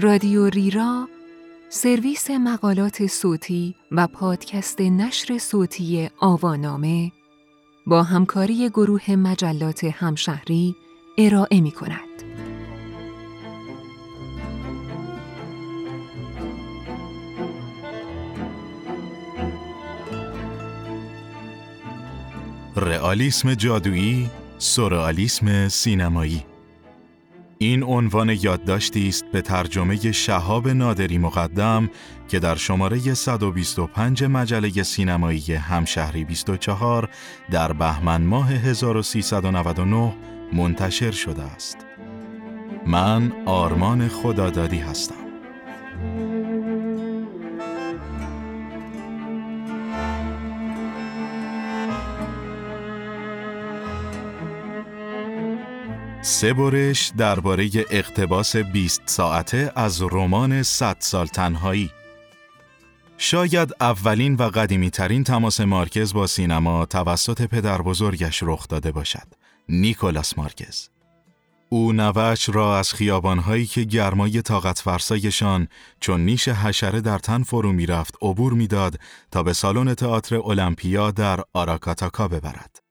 رادیو ریرا سرویس مقالات صوتی و پادکست نشر صوتی آوانامه با همکاری گروه مجلات همشهری ارائه می کند. رئالیسم جادویی، سورئالیسم سینمایی این عنوان یادداشتی است به ترجمه شهاب نادری مقدم که در شماره 125 مجله سینمایی همشهری 24 در بهمن ماه 1399 منتشر شده است. من آرمان خدادادی هستم. سه برش درباره اقتباس 20 ساعته از رمان 100 سال تنهایی شاید اولین و قدیمی ترین تماس مارکز با سینما توسط پدر بزرگش رخ داده باشد نیکولاس مارکز او نوش را از خیابانهایی که گرمای طاقت فرسایشان چون نیش حشره در تن فرو می‌رفت عبور می‌داد تا به سالن تئاتر المپیا در آراکاتاکا ببرد.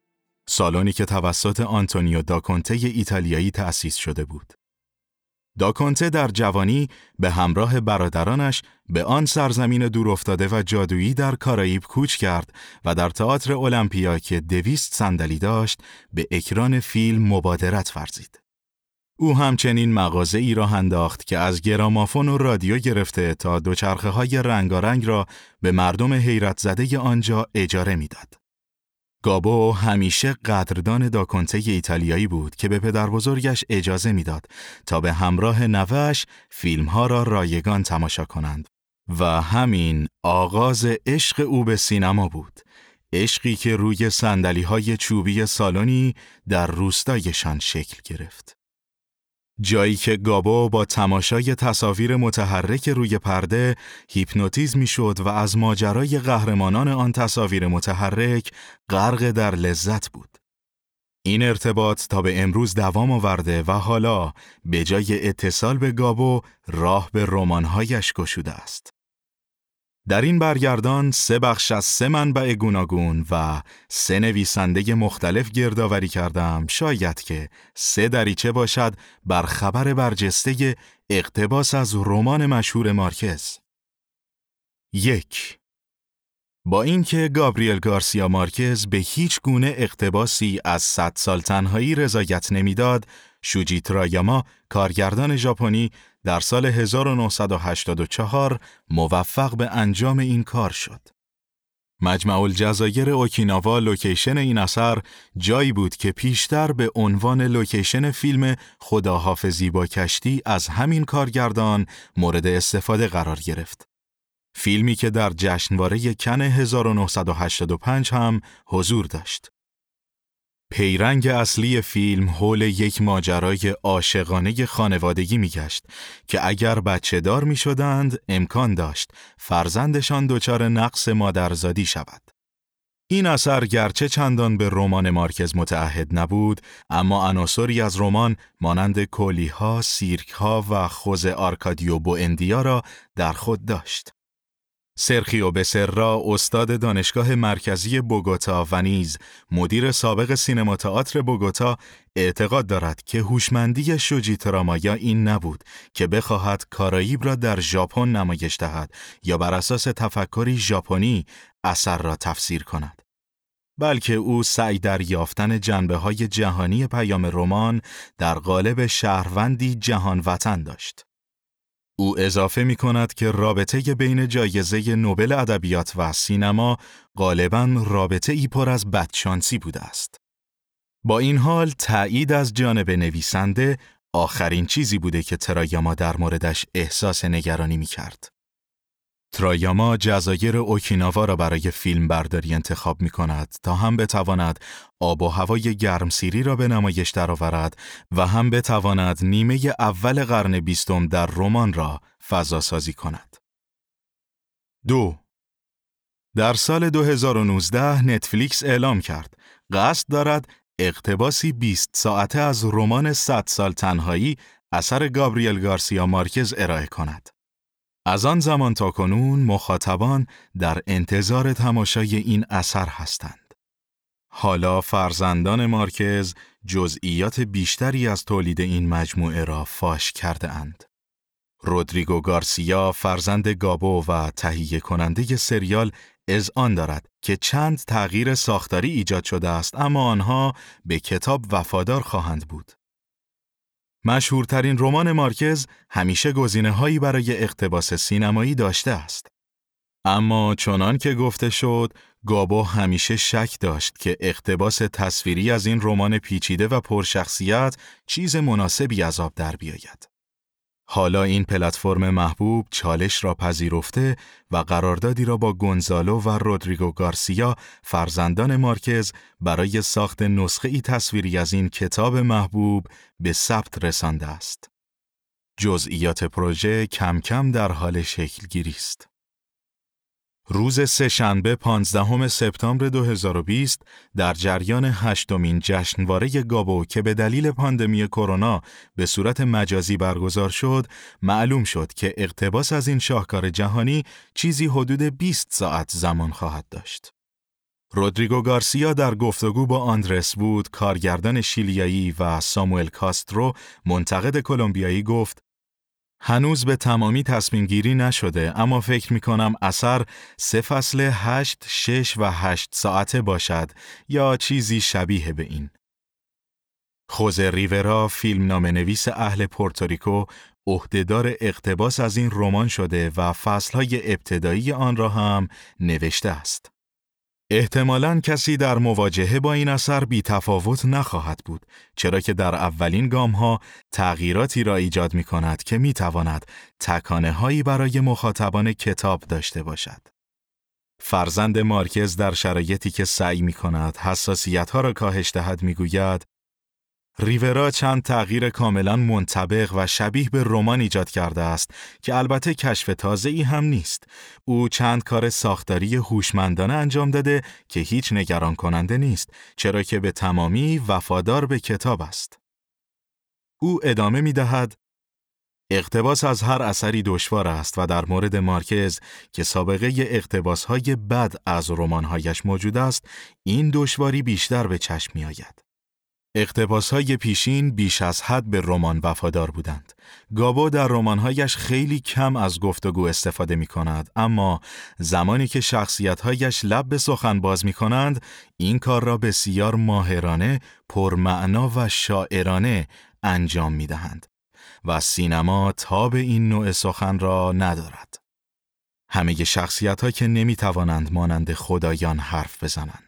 سالونی که توسط آنتونیو داکونته ایتالیایی تأسیس شده بود. داکونته در جوانی به همراه برادرانش به آن سرزمین دورافتاده و جادویی در کارائیب کوچ کرد و در تئاتر المپیا که دویست صندلی داشت به اکران فیلم مبادرت ورزید. او همچنین مغازه ای را انداخت که از گرامافون و رادیو گرفته تا دوچرخه های رنگارنگ را به مردم حیرت زده آنجا اجاره می‌داد. گابو همیشه قدردان داکنته ایتالیایی بود که به پدر بزرگش اجازه می‌داد تا به همراه نوش فیلم ها را رایگان تماشا کنند. و همین آغاز عشق او به سینما بود. عشقی که روی سندلی های چوبی سالنی در روستایشان شکل گرفت. جایی که گابو با تماشای تصاویر متحرک روی پرده هیپنوتیزم می‌شد و از ماجرای قهرمانان آن تصاویر متحرک غرق در لذت بود. این ارتباط تا به امروز دوام آورده و حالا به جای اتصال به گابو راه به رمانهایش گشوده است. در این برگردان سه بخش از سه منبع گوناگون و سه نویسنده مختلف گردآوری کردم شاید که سه دریچه باشد بر خبر برجسته اقتباس از رمان مشهور مارکز. یک با اینکه گابریل گارسیا مارکز به هیچ گونه اقتباسی از صد سال تنهایی رضایت نمی‌داد، شوجیت رایاما کارگردان ژاپنی در سال 1984 موفق به انجام این کار شد. مجمع الجزایر اوکیناوا لوکیشن این اثر جایی بود که پیشتر به عنوان لوکیشن فیلم خداحافظی با کشتی از همین کارگردان مورد استفاده قرار گرفت. فیلمی که در جشنواره کن 1985 هم حضور داشت. پیرنگ اصلی فیلم حول یک ماجرای عاشقانه خانوادگی میگشت که اگر بچه دار می شدند امکان داشت فرزندشان دچار نقص مادرزادی شود. این اثر گرچه چندان به رمان مارکز متعهد نبود اما عناصری از رمان مانند کولیها، سیرکها و خوز آرکادیو بو اندیا را در خود داشت. سرخیو بسرا استاد دانشگاه مرکزی بوگوتا و نیز مدیر سابق سینما تئاتر بوگوتا اعتقاد دارد که هوشمندی شوجی ترامایا این نبود که بخواهد کارائیب را در ژاپن نمایش دهد یا بر اساس تفکری ژاپنی اثر را تفسیر کند. بلکه او سعی در یافتن جنبه های جهانی پیام رمان در قالب شهروندی جهان وطن داشت. او اضافه می کند که رابطه بین جایزه نوبل ادبیات و سینما غالبا رابطه ای پر از بدشانسی بوده است. با این حال تایید از جانب نویسنده آخرین چیزی بوده که ترایاما در موردش احساس نگرانی می کرد. ترایاما جزایر اوکیناوا را برای فیلم برداری انتخاب می کند تا هم بتواند آب و هوای گرمسیری را به نمایش درآورد و هم بتواند نیمه اول قرن بیستم در رمان را فضا سازی کند. دو در سال 2019 نتفلیکس اعلام کرد قصد دارد اقتباسی 20 ساعته از رمان 100 سال تنهایی اثر گابریل گارسیا مارکز ارائه کند. از آن زمان تا کنون مخاطبان در انتظار تماشای این اثر هستند. حالا فرزندان مارکز جزئیات بیشتری از تولید این مجموعه را فاش کرده اند. رودریگو گارسیا فرزند گابو و تهیه کننده سریال از آن دارد که چند تغییر ساختاری ایجاد شده است اما آنها به کتاب وفادار خواهند بود. مشهورترین رمان مارکز همیشه گزینه هایی برای اقتباس سینمایی داشته است. اما چنان که گفته شد، گابو همیشه شک داشت که اقتباس تصویری از این رمان پیچیده و پرشخصیت چیز مناسبی از آب در بیاید. حالا این پلتفرم محبوب چالش را پذیرفته و قراردادی را با گونزالو و رودریگو گارسیا فرزندان مارکز برای ساخت نسخه ای تصویری از این کتاب محبوب به ثبت رسانده است. جزئیات پروژه کم کم در حال شکلگیری است. روز سهشنبه 15 سپتامبر 2020 در جریان هشتمین جشنواره گابو که به دلیل پاندمی کرونا به صورت مجازی برگزار شد، معلوم شد که اقتباس از این شاهکار جهانی چیزی حدود 20 ساعت زمان خواهد داشت. رودریگو گارسیا در گفتگو با آندرس بود، کارگردان شیلیایی و ساموئل کاسترو، منتقد کلمبیایی گفت هنوز به تمامی تصمیم گیری نشده اما فکر می کنم اثر سه فصل هشت، شش و هشت ساعته باشد یا چیزی شبیه به این. خوزه ریورا فیلم نام نویس اهل پورتوریکو عهدهدار اقتباس از این رمان شده و فصلهای ابتدایی آن را هم نوشته است. احتمالاً کسی در مواجهه با این اثر بی تفاوت نخواهد بود چرا که در اولین گام ها تغییراتی را ایجاد می کند که می تواند تکانه هایی برای مخاطبان کتاب داشته باشد. فرزند مارکز در شرایطی که سعی می کند حساسیت ها را کاهش دهد می گوید ریورا چند تغییر کاملا منطبق و شبیه به رمان ایجاد کرده است که البته کشف تازه ای هم نیست. او چند کار ساختاری هوشمندانه انجام داده که هیچ نگران کننده نیست چرا که به تمامی وفادار به کتاب است. او ادامه می دهد اقتباس از هر اثری دشوار است و در مورد مارکز که سابقه اقتباس های بد از رمانهایش موجود است این دشواری بیشتر به چشم می آید. اقتباس های پیشین بیش از حد به رمان وفادار بودند. گابو در رمانهایش خیلی کم از گفتگو استفاده می کند، اما زمانی که شخصیت هایش لب به سخن باز می کنند، این کار را بسیار ماهرانه، پرمعنا و شاعرانه انجام می دهند. و سینما تاب این نوع سخن را ندارد. همه شخصیت ها که نمی توانند مانند خدایان حرف بزنند.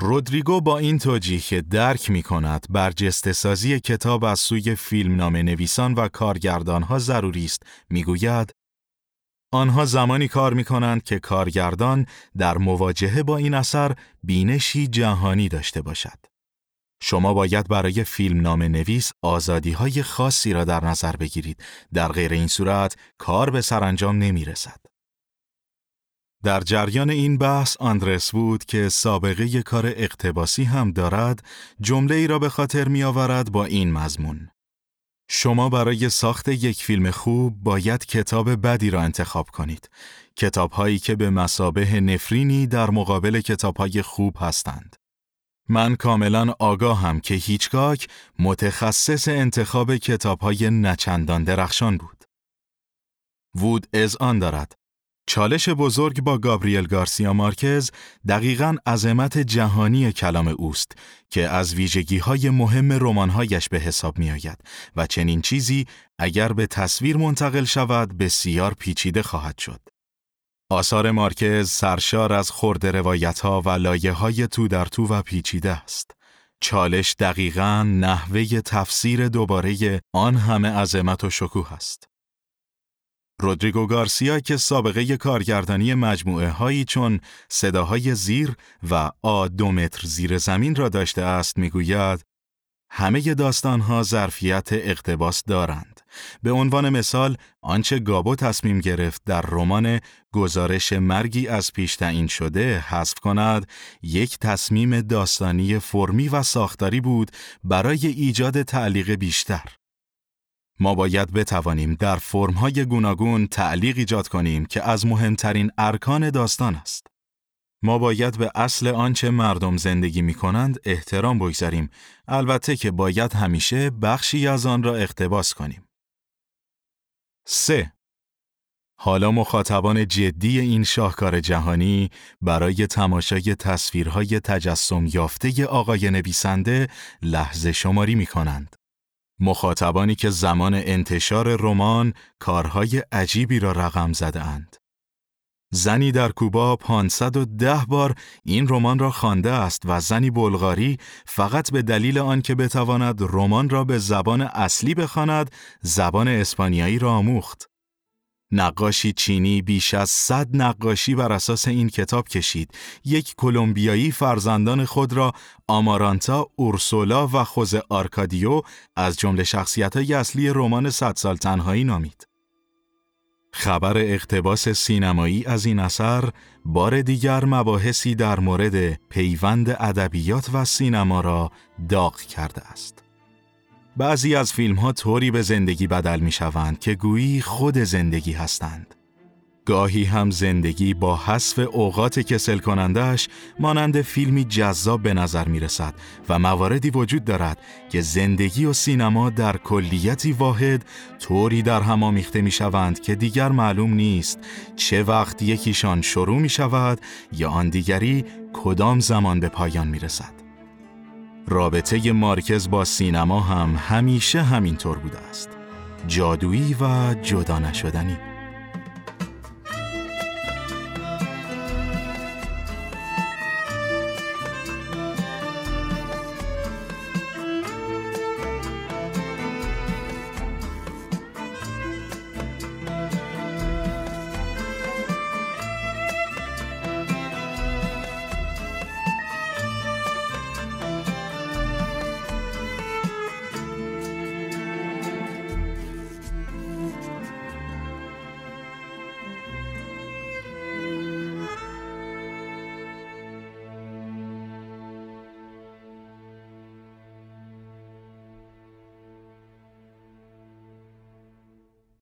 رودریگو با این توجیه که درک می کند برجسته سازی کتاب از سوی فیلمنامه نویسان و کارگردانها ضروری است می‌گوید آنها زمانی کار می کنند که کارگردان در مواجهه با این اثر بینشی جهانی داشته باشد. شما باید برای فیلم نام نویس آزادی های خاصی را در نظر بگیرید. در غیر این صورت کار به سرانجام نمی رسد. در جریان این بحث آندرس بود که سابقه کار اقتباسی هم دارد جمله ای را به خاطر می آورد با این مضمون. شما برای ساخت یک فیلم خوب باید کتاب بدی را انتخاب کنید. کتاب هایی که به مسابه نفرینی در مقابل کتاب های خوب هستند. من کاملا آگاهم که هیچگاه متخصص انتخاب کتاب های نچندان درخشان بود. وود از آن دارد چالش بزرگ با گابریل گارسیا مارکز دقیقا عظمت جهانی کلام اوست که از ویژگی های مهم رمانهایش به حساب می آید و چنین چیزی اگر به تصویر منتقل شود بسیار پیچیده خواهد شد. آثار مارکز سرشار از خورد روایت ها و لایه های تو در تو و پیچیده است. چالش دقیقا نحوه تفسیر دوباره آن همه عظمت و شکوه است. رودریگو گارسیا که سابقه کارگردانی مجموعه هایی چون صداهای زیر و آ دو متر زیر زمین را داشته است می‌گوید همه داستانها ظرفیت اقتباس دارند. به عنوان مثال آنچه گابو تصمیم گرفت در رمان گزارش مرگی از پیش تعیین شده حذف کند یک تصمیم داستانی فرمی و ساختاری بود برای ایجاد تعلیق بیشتر. ما باید بتوانیم در فرمهای گوناگون تعلیق ایجاد کنیم که از مهمترین ارکان داستان است. ما باید به اصل آنچه مردم زندگی می کنند احترام بگذاریم البته که باید همیشه بخشی از آن را اقتباس کنیم. 3. حالا مخاطبان جدی این شاهکار جهانی برای تماشای تصویرهای تجسم یافته آقای نویسنده لحظه شماری می کنند. مخاطبانی که زمان انتشار رمان کارهای عجیبی را رقم زده اند. زنی در کوبا 510 بار این رمان را خوانده است و زنی بلغاری فقط به دلیل آنکه بتواند رمان را به زبان اصلی بخواند زبان اسپانیایی را آموخت. نقاشی چینی بیش از صد نقاشی بر اساس این کتاب کشید. یک کلمبیایی فرزندان خود را آمارانتا، اورسولا و خوز آرکادیو از جمله شخصیت‌های اصلی رمان صد سال تنهایی نامید. خبر اقتباس سینمایی از این اثر بار دیگر مباحثی در مورد پیوند ادبیات و سینما را داغ کرده است. بعضی از فیلم ها طوری به زندگی بدل می شوند که گویی خود زندگی هستند. گاهی هم زندگی با حذف اوقات کسل کنندش مانند فیلمی جذاب به نظر می رسد و مواردی وجود دارد که زندگی و سینما در کلیتی واحد طوری در هم آمیخته می شوند که دیگر معلوم نیست چه وقت یکیشان شروع می شود یا آن دیگری کدام زمان به پایان می رسد. رابطه مارکز با سینما هم همیشه همینطور بوده است. جادویی و جدا نشدنی.